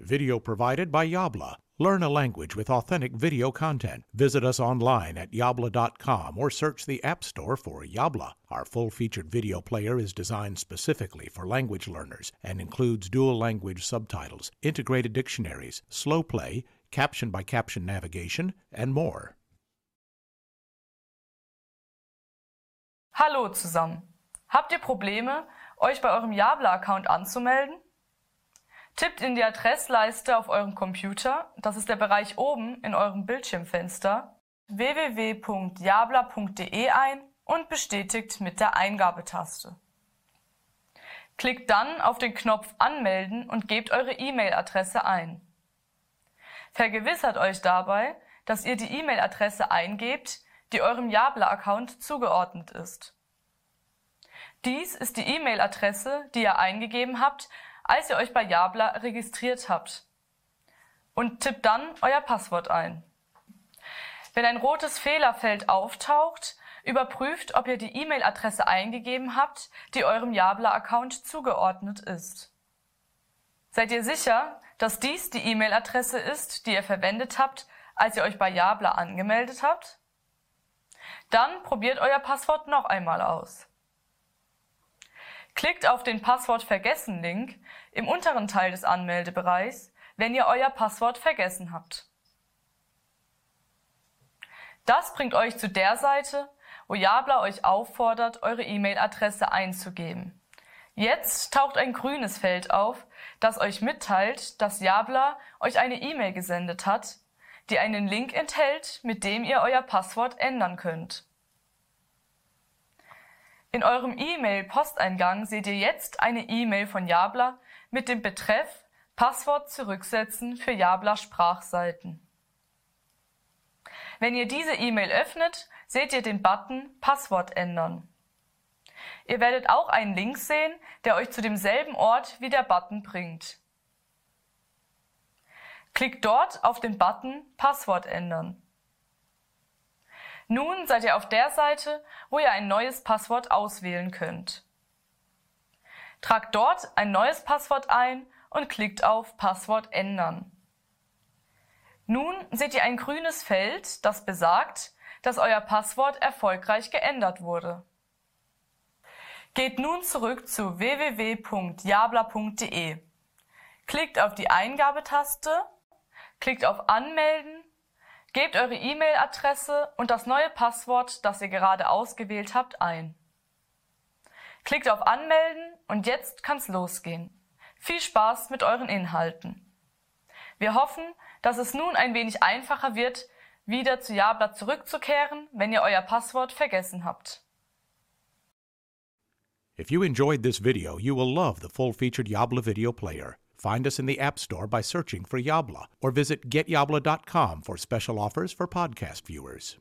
Video provided by Yabla. Learn a language with authentic video content. Visit us online at yabla.com or search the App Store for Yabla. Our full featured video player is designed specifically for language learners and includes dual language subtitles, integrated dictionaries, slow play, caption by caption navigation, and more. Hallo zusammen. Habt ihr Probleme, euch bei eurem Yabla-Account anzumelden? Tippt in die Adressleiste auf eurem Computer, das ist der Bereich oben in eurem Bildschirmfenster, www.jabla.de ein und bestätigt mit der Eingabetaste. Klickt dann auf den Knopf Anmelden und gebt eure E-Mail-Adresse ein. Vergewissert euch dabei, dass ihr die E-Mail-Adresse eingebt, die eurem Jabla-Account zugeordnet ist. Dies ist die E-Mail-Adresse, die ihr eingegeben habt, als ihr euch bei Jabla registriert habt. Und tippt dann euer Passwort ein. Wenn ein rotes Fehlerfeld auftaucht, überprüft, ob ihr die E-Mail-Adresse eingegeben habt, die eurem Jabla-Account zugeordnet ist. Seid ihr sicher, dass dies die E-Mail-Adresse ist, die ihr verwendet habt, als ihr euch bei Jabla angemeldet habt? Dann probiert euer Passwort noch einmal aus. Klickt auf den Passwort vergessen Link im unteren Teil des Anmeldebereichs, wenn ihr euer Passwort vergessen habt. Das bringt euch zu der Seite, wo Jabla euch auffordert, eure E-Mail-Adresse einzugeben. Jetzt taucht ein grünes Feld auf, das euch mitteilt, dass Jabla euch eine E-Mail gesendet hat, die einen Link enthält, mit dem ihr euer Passwort ändern könnt. In eurem E-Mail-Posteingang seht ihr jetzt eine E-Mail von Jabla mit dem Betreff Passwort zurücksetzen für Jabla Sprachseiten. Wenn ihr diese E-Mail öffnet, seht ihr den Button Passwort ändern. Ihr werdet auch einen Link sehen, der euch zu demselben Ort wie der Button bringt. Klickt dort auf den Button Passwort ändern. Nun seid ihr auf der Seite, wo ihr ein neues Passwort auswählen könnt. Tragt dort ein neues Passwort ein und klickt auf Passwort ändern. Nun seht ihr ein grünes Feld, das besagt, dass euer Passwort erfolgreich geändert wurde. Geht nun zurück zu www.jabla.de. Klickt auf die Eingabetaste, klickt auf Anmelden Gebt eure E-Mail-Adresse und das neue Passwort, das ihr gerade ausgewählt habt, ein. Klickt auf Anmelden und jetzt kann's losgehen. Viel Spaß mit euren Inhalten. Wir hoffen, dass es nun ein wenig einfacher wird, wieder zu Jabla zurückzukehren, wenn ihr euer Passwort vergessen habt. If you enjoyed this video, you will love the full-featured Yabla video player. Find us in the App Store by searching for Yabla or visit getyabla.com for special offers for podcast viewers.